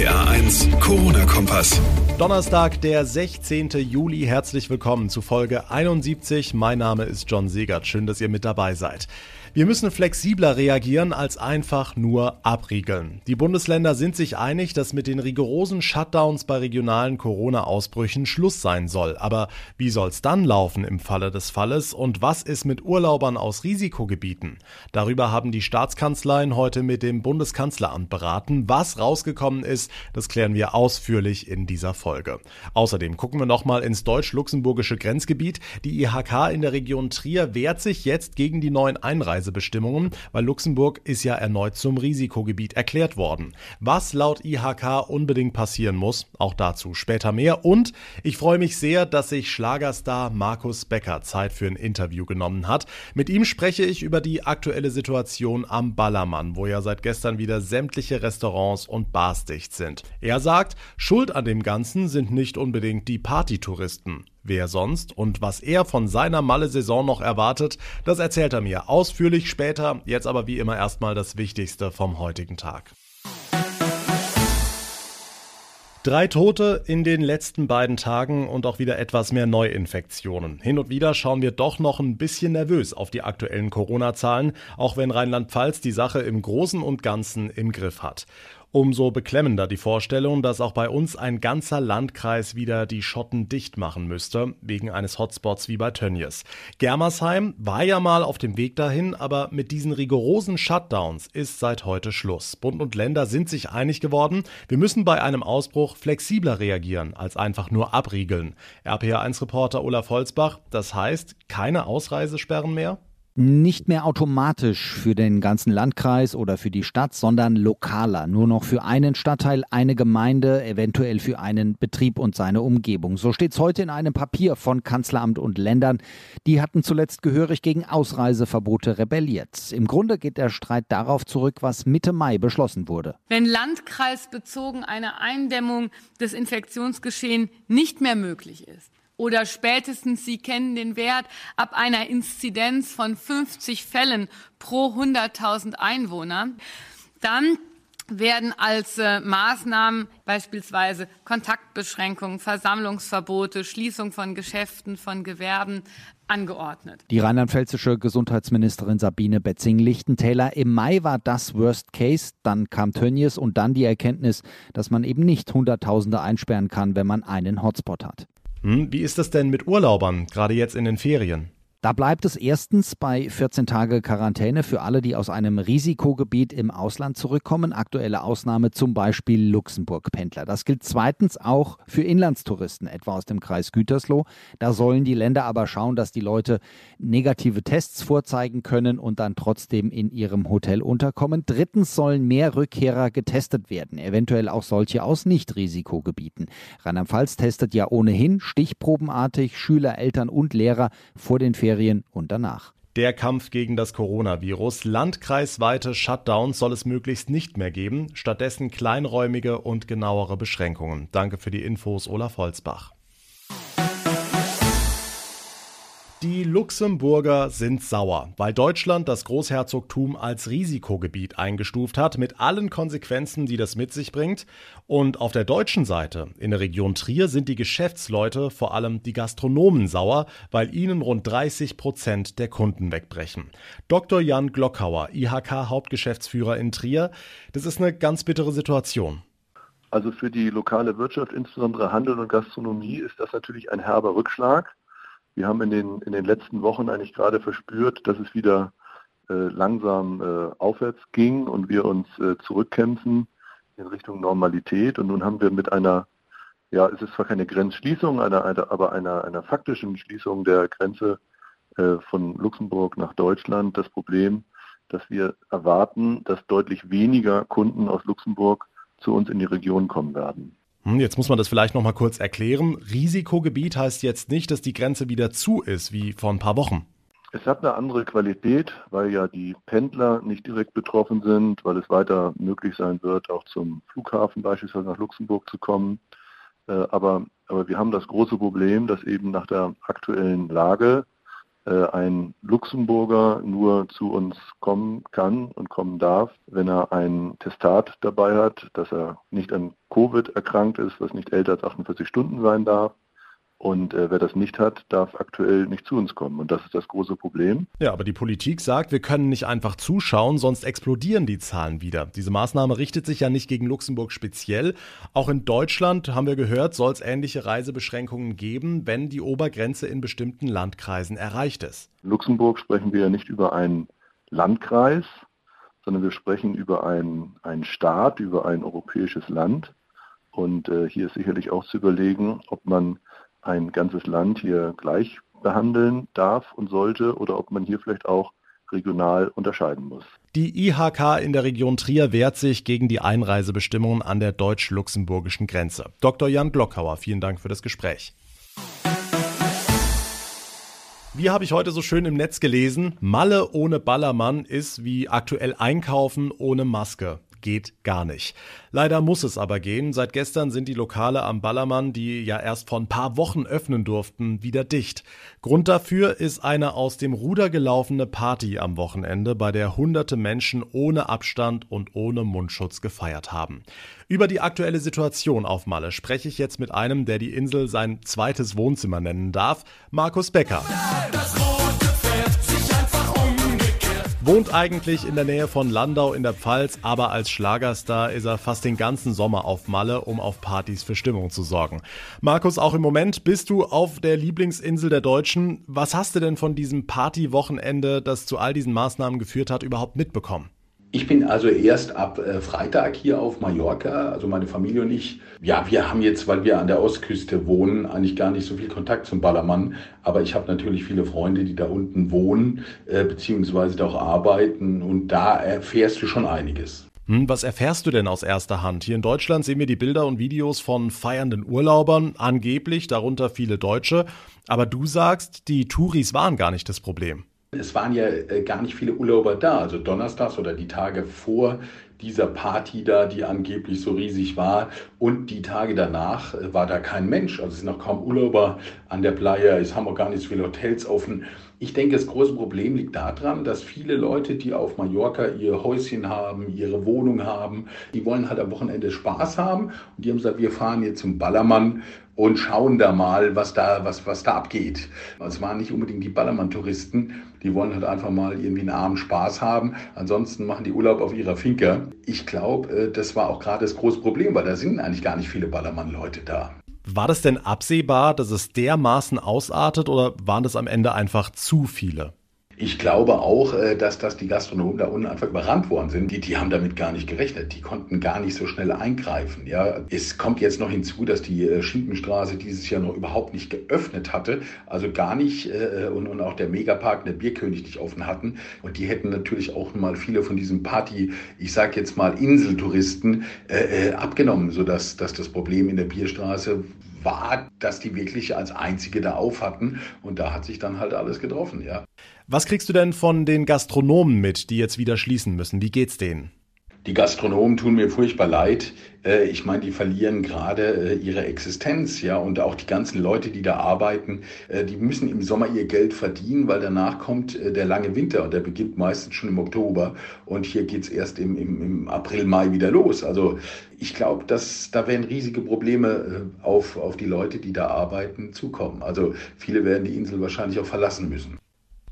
RPA 1, Corona-Kompass. Donnerstag, der 16. Juli. Herzlich willkommen zu Folge 71. Mein Name ist John Segert. Schön, dass ihr mit dabei seid. Wir müssen flexibler reagieren als einfach nur abriegeln. Die Bundesländer sind sich einig, dass mit den rigorosen Shutdowns bei regionalen Corona-Ausbrüchen Schluss sein soll. Aber wie soll's dann laufen im Falle des Falles und was ist mit Urlaubern aus Risikogebieten? Darüber haben die Staatskanzleien heute mit dem Bundeskanzleramt beraten. Was rausgekommen ist, das klären wir ausführlich in dieser Folge. Außerdem gucken wir nochmal ins deutsch-luxemburgische Grenzgebiet. Die IHK in der Region Trier wehrt sich jetzt gegen die neuen Einreisen Einreisebestimmungen, weil Luxemburg ist ja erneut zum Risikogebiet erklärt worden. Was laut IHK unbedingt passieren muss, auch dazu später mehr. Und ich freue mich sehr, dass sich Schlagerstar Markus Becker Zeit für ein Interview genommen hat. Mit ihm spreche ich über die aktuelle Situation am Ballermann, wo ja seit gestern wieder sämtliche Restaurants und Bars dicht sind. Er sagt, Schuld an dem Ganzen sind nicht unbedingt die Partytouristen. Wer sonst und was er von seiner Malle-Saison noch erwartet, das erzählt er mir ausführlich später. Jetzt aber wie immer erstmal das Wichtigste vom heutigen Tag. Drei Tote in den letzten beiden Tagen und auch wieder etwas mehr Neuinfektionen. Hin und wieder schauen wir doch noch ein bisschen nervös auf die aktuellen Corona-Zahlen, auch wenn Rheinland-Pfalz die Sache im Großen und Ganzen im Griff hat. Umso beklemmender die Vorstellung, dass auch bei uns ein ganzer Landkreis wieder die Schotten dicht machen müsste, wegen eines Hotspots wie bei Tönnies. Germersheim war ja mal auf dem Weg dahin, aber mit diesen rigorosen Shutdowns ist seit heute Schluss. Bund und Länder sind sich einig geworden, wir müssen bei einem Ausbruch flexibler reagieren, als einfach nur abriegeln. RPA1-Reporter Olaf Holzbach, das heißt keine Ausreisesperren mehr? Nicht mehr automatisch für den ganzen Landkreis oder für die Stadt, sondern lokaler. Nur noch für einen Stadtteil, eine Gemeinde, eventuell für einen Betrieb und seine Umgebung. So steht es heute in einem Papier von Kanzleramt und Ländern. Die hatten zuletzt gehörig gegen Ausreiseverbote rebelliert. Im Grunde geht der Streit darauf zurück, was Mitte Mai beschlossen wurde. Wenn landkreisbezogen eine Eindämmung des Infektionsgeschehens nicht mehr möglich ist, oder spätestens Sie kennen den Wert ab einer Inzidenz von 50 Fällen pro 100.000 Einwohner, dann werden als äh, Maßnahmen beispielsweise Kontaktbeschränkungen, Versammlungsverbote, Schließung von Geschäften, von Gewerben angeordnet. Die rheinland-pfälzische Gesundheitsministerin Sabine Betzing-Lichtentäler. Im Mai war das Worst Case, dann kam Tönnies und dann die Erkenntnis, dass man eben nicht Hunderttausende einsperren kann, wenn man einen Hotspot hat. Hm, wie ist das denn mit Urlaubern, gerade jetzt in den Ferien? Da bleibt es erstens bei 14 Tage Quarantäne für alle, die aus einem Risikogebiet im Ausland zurückkommen. Aktuelle Ausnahme zum Beispiel Luxemburg-Pendler. Das gilt zweitens auch für Inlandstouristen, etwa aus dem Kreis Gütersloh. Da sollen die Länder aber schauen, dass die Leute negative Tests vorzeigen können und dann trotzdem in ihrem Hotel unterkommen. Drittens sollen mehr Rückkehrer getestet werden, eventuell auch solche aus Nicht-Risikogebieten. Rheinland-Pfalz testet ja ohnehin stichprobenartig Schüler, Eltern und Lehrer vor den Ferien Ferien und danach. Der Kampf gegen das Coronavirus. Landkreisweite Shutdowns soll es möglichst nicht mehr geben, stattdessen kleinräumige und genauere Beschränkungen. Danke für die Infos, Olaf Holzbach. Die Luxemburger sind sauer, weil Deutschland das Großherzogtum als Risikogebiet eingestuft hat, mit allen Konsequenzen, die das mit sich bringt. Und auf der deutschen Seite, in der Region Trier, sind die Geschäftsleute, vor allem die Gastronomen, sauer, weil ihnen rund 30 Prozent der Kunden wegbrechen. Dr. Jan Glockauer, IHK-Hauptgeschäftsführer in Trier, das ist eine ganz bittere Situation. Also für die lokale Wirtschaft, insbesondere Handel und Gastronomie, ist das natürlich ein herber Rückschlag. Wir haben in den, in den letzten Wochen eigentlich gerade verspürt, dass es wieder äh, langsam äh, aufwärts ging und wir uns äh, zurückkämpfen in Richtung Normalität. Und nun haben wir mit einer, ja, es ist zwar keine Grenzschließung, einer, einer, aber einer, einer faktischen Schließung der Grenze äh, von Luxemburg nach Deutschland das Problem, dass wir erwarten, dass deutlich weniger Kunden aus Luxemburg zu uns in die Region kommen werden. Hm, jetzt muss man das vielleicht noch mal kurz erklären. Risikogebiet heißt jetzt nicht, dass die Grenze wieder zu ist, wie vor ein paar Wochen. Es hat eine andere Qualität, weil ja die Pendler nicht direkt betroffen sind, weil es weiter möglich sein wird, auch zum Flughafen beispielsweise nach Luxemburg zu kommen. Äh, aber, aber wir haben das große Problem, dass eben nach der aktuellen Lage ein Luxemburger nur zu uns kommen kann und kommen darf, wenn er ein Testat dabei hat, dass er nicht an Covid erkrankt ist, was nicht älter als 48 Stunden sein darf und äh, wer das nicht hat, darf aktuell nicht zu uns kommen. Und das ist das große Problem. Ja, aber die Politik sagt, wir können nicht einfach zuschauen, sonst explodieren die Zahlen wieder. Diese Maßnahme richtet sich ja nicht gegen Luxemburg speziell. Auch in Deutschland, haben wir gehört, soll es ähnliche Reisebeschränkungen geben, wenn die Obergrenze in bestimmten Landkreisen erreicht ist. In Luxemburg sprechen wir ja nicht über einen Landkreis, sondern wir sprechen über einen, einen Staat, über ein europäisches Land. Und äh, hier ist sicherlich auch zu überlegen, ob man ein ganzes Land hier gleich behandeln darf und sollte oder ob man hier vielleicht auch regional unterscheiden muss. Die IHK in der Region Trier wehrt sich gegen die Einreisebestimmungen an der deutsch-luxemburgischen Grenze. Dr. Jan Glockauer, vielen Dank für das Gespräch. Wie habe ich heute so schön im Netz gelesen? Malle ohne Ballermann ist wie aktuell Einkaufen ohne Maske geht gar nicht. Leider muss es aber gehen. Seit gestern sind die Lokale am Ballermann, die ja erst vor ein paar Wochen öffnen durften, wieder dicht. Grund dafür ist eine aus dem Ruder gelaufene Party am Wochenende, bei der hunderte Menschen ohne Abstand und ohne Mundschutz gefeiert haben. Über die aktuelle Situation auf Malle spreche ich jetzt mit einem, der die Insel sein zweites Wohnzimmer nennen darf, Markus Becker. Wohnt eigentlich in der Nähe von Landau in der Pfalz, aber als Schlagerstar ist er fast den ganzen Sommer auf Malle, um auf Partys für Stimmung zu sorgen. Markus, auch im Moment bist du auf der Lieblingsinsel der Deutschen. Was hast du denn von diesem Partywochenende, das zu all diesen Maßnahmen geführt hat, überhaupt mitbekommen? Ich bin also erst ab äh, Freitag hier auf Mallorca, also meine Familie und ich. Ja, wir haben jetzt, weil wir an der Ostküste wohnen, eigentlich gar nicht so viel Kontakt zum Ballermann. Aber ich habe natürlich viele Freunde, die da unten wohnen, äh, beziehungsweise da auch arbeiten. Und da erfährst du schon einiges. Hm, was erfährst du denn aus erster Hand? Hier in Deutschland sehen wir die Bilder und Videos von feiernden Urlaubern, angeblich, darunter viele Deutsche. Aber du sagst, die Touris waren gar nicht das Problem. Es waren ja äh, gar nicht viele Urlauber da. Also donnerstags oder die Tage vor dieser Party da, die angeblich so riesig war. Und die Tage danach äh, war da kein Mensch. Also es sind noch kaum Urlauber an der Playa. Es haben auch gar nicht so viele Hotels offen. Ich denke, das große Problem liegt daran, dass viele Leute, die auf Mallorca ihr Häuschen haben, ihre Wohnung haben, die wollen halt am Wochenende Spaß haben. Und die haben gesagt, wir fahren jetzt zum Ballermann und schauen da mal, was da, was, was da abgeht. Es waren nicht unbedingt die Ballermann-Touristen, die wollen halt einfach mal irgendwie einen Abend Spaß haben. Ansonsten machen die Urlaub auf ihrer Finca. Ich glaube, äh, das war auch gerade das große Problem, weil da sind eigentlich gar nicht viele Ballermann-Leute da. War das denn absehbar, dass es dermaßen ausartet oder waren das am Ende einfach zu viele? Ich glaube auch, äh, dass, dass die Gastronomen da unten einfach überrannt worden sind. Die, die haben damit gar nicht gerechnet. Die konnten gar nicht so schnell eingreifen. Ja, es kommt jetzt noch hinzu, dass die äh, Schinkenstraße dieses Jahr noch überhaupt nicht geöffnet hatte. Also gar nicht äh, und, und auch der Megapark der Bierkönig nicht offen hatten. Und die hätten natürlich auch mal viele von diesem Party, ich sag jetzt mal Inseltouristen, äh, abgenommen, sodass dass das Problem in der Bierstraße war, dass die wirklich als einzige da auf hatten. Und da hat sich dann halt alles getroffen, ja. Was kriegst du denn von den Gastronomen mit, die jetzt wieder schließen müssen? Wie geht's denen? Die Gastronomen tun mir furchtbar leid. Äh, ich meine, die verlieren gerade äh, ihre Existenz, ja, und auch die ganzen Leute, die da arbeiten, äh, die müssen im Sommer ihr Geld verdienen, weil danach kommt der lange Winter und der beginnt meistens schon im Oktober und hier geht's erst im, im, im April, Mai wieder los. Also ich glaube, dass da werden riesige Probleme auf, auf die Leute, die da arbeiten, zukommen. Also viele werden die Insel wahrscheinlich auch verlassen müssen.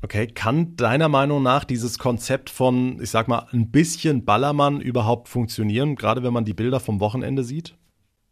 Okay, kann deiner Meinung nach dieses Konzept von, ich sag mal, ein bisschen Ballermann überhaupt funktionieren, gerade wenn man die Bilder vom Wochenende sieht?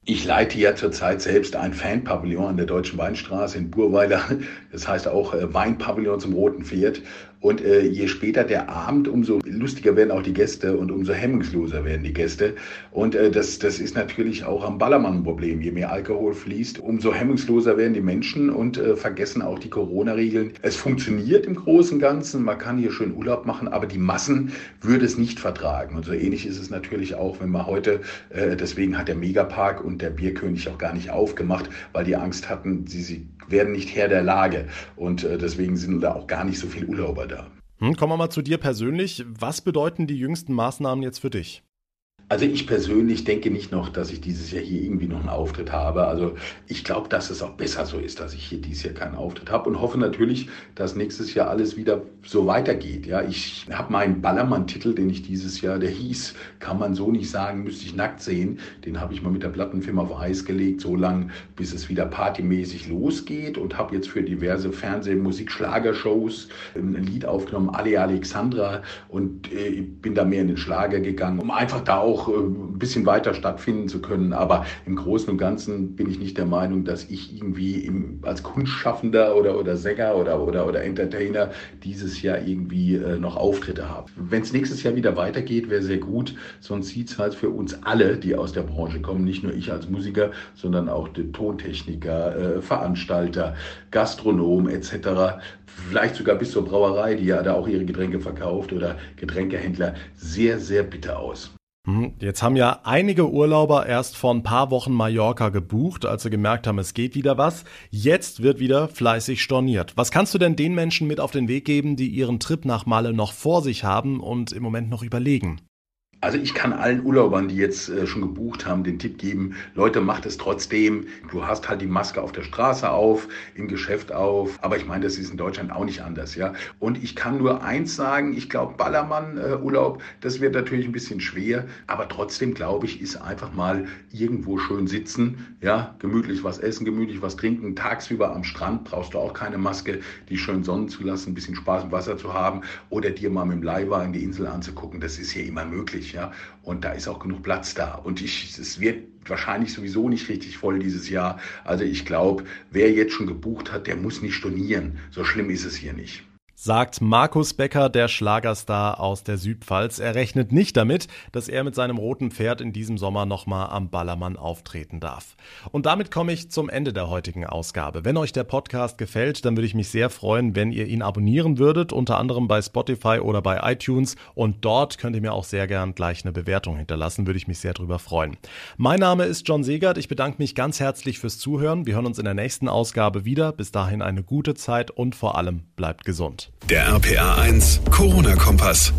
Ich leite ja zurzeit selbst ein Fanpavillon an der Deutschen Weinstraße in Burweiler. Das heißt auch äh, Weinpavillon zum Roten Pferd. Und äh, je später der Abend, umso lustiger werden auch die Gäste und umso hemmungsloser werden die Gäste. Und äh, das, das ist natürlich auch am Ballermann ein Problem. Je mehr Alkohol fließt, umso hemmungsloser werden die Menschen und äh, vergessen auch die Corona-Regeln. Es funktioniert im Großen und Ganzen. Man kann hier schön Urlaub machen, aber die Massen würde es nicht vertragen. Und so ähnlich ist es natürlich auch, wenn man heute, äh, deswegen hat der Megapark und der Bierkönig auch gar nicht aufgemacht, weil die Angst hatten, sie, sie werden nicht Herr der Lage. Und äh, deswegen sind da auch gar nicht so viele Urlauber da. Hm, kommen wir mal zu dir persönlich. Was bedeuten die jüngsten Maßnahmen jetzt für dich? Also ich persönlich denke nicht noch, dass ich dieses Jahr hier irgendwie noch einen Auftritt habe. Also ich glaube, dass es auch besser so ist, dass ich hier dieses Jahr keinen Auftritt habe und hoffe natürlich, dass nächstes Jahr alles wieder so weitergeht. Ja, ich habe meinen Ballermann-Titel, den ich dieses Jahr, der hieß, kann man so nicht sagen, müsste ich nackt sehen. Den habe ich mal mit der Plattenfirma auf Eis gelegt, so lange, bis es wieder partymäßig losgeht und habe jetzt für diverse Fernseh-, Musik-, Schlagershows ein Lied aufgenommen, Ali Alexandra und äh, bin da mehr in den Schlager gegangen, um einfach da auch äh, ein bisschen weiter stattfinden zu können. Aber im Großen und Ganzen bin ich nicht der Meinung, dass ich irgendwie im, als Kunstschaffender oder, oder Sänger oder, oder, oder Entertainer dieses Jahr irgendwie äh, noch Auftritte habe. Wenn es nächstes Jahr wieder weitergeht, wäre sehr gut. Sonst sieht es halt für uns alle, die aus der Branche kommen, nicht nur ich als Musiker, sondern auch die Tontechniker, äh, Veranstalter, Gastronom etc., vielleicht sogar bis zur Brauerei, die ja da auch ihre Getränke verkauft oder Getränkehändler, sehr, sehr bitter aus. Hm, jetzt haben ja einige Urlauber erst vor ein paar Wochen Mallorca gebucht, als sie gemerkt haben, es geht wieder was. Jetzt wird wieder fleißig storniert. Was kannst du denn den Menschen mit auf den Weg geben, die ihren Trip nach Malle noch vor sich haben und im Moment noch überlegen? Also ich kann allen Urlaubern, die jetzt äh, schon gebucht haben, den Tipp geben, Leute, macht es trotzdem. Du hast halt die Maske auf der Straße auf, im Geschäft auf. Aber ich meine, das ist in Deutschland auch nicht anders, ja. Und ich kann nur eins sagen, ich glaube, Ballermann-Urlaub, äh, das wird natürlich ein bisschen schwer. Aber trotzdem, glaube ich, ist einfach mal irgendwo schön sitzen, ja, gemütlich was essen, gemütlich was trinken. Tagsüber am Strand brauchst du auch keine Maske, die schön sonnen zu lassen, ein bisschen Spaß im Wasser zu haben oder dir mal mit dem Leihwagen die Insel anzugucken. Das ist hier immer möglich möglich, ja. Und da ist auch genug Platz da. Und ich, es wird wahrscheinlich sowieso nicht richtig voll dieses Jahr. Also ich glaube, wer jetzt schon gebucht hat, der muss nicht stornieren. So schlimm ist es hier nicht sagt Markus Becker, der Schlagerstar aus der Südpfalz. Er rechnet nicht damit, dass er mit seinem roten Pferd in diesem Sommer nochmal am Ballermann auftreten darf. Und damit komme ich zum Ende der heutigen Ausgabe. Wenn euch der Podcast gefällt, dann würde ich mich sehr freuen, wenn ihr ihn abonnieren würdet, unter anderem bei Spotify oder bei iTunes. Und dort könnt ihr mir auch sehr gern gleich eine Bewertung hinterlassen, würde ich mich sehr drüber freuen. Mein Name ist John Segert. Ich bedanke mich ganz herzlich fürs Zuhören. Wir hören uns in der nächsten Ausgabe wieder. Bis dahin eine gute Zeit und vor allem bleibt gesund. Der RPA 1 Corona-Kompass.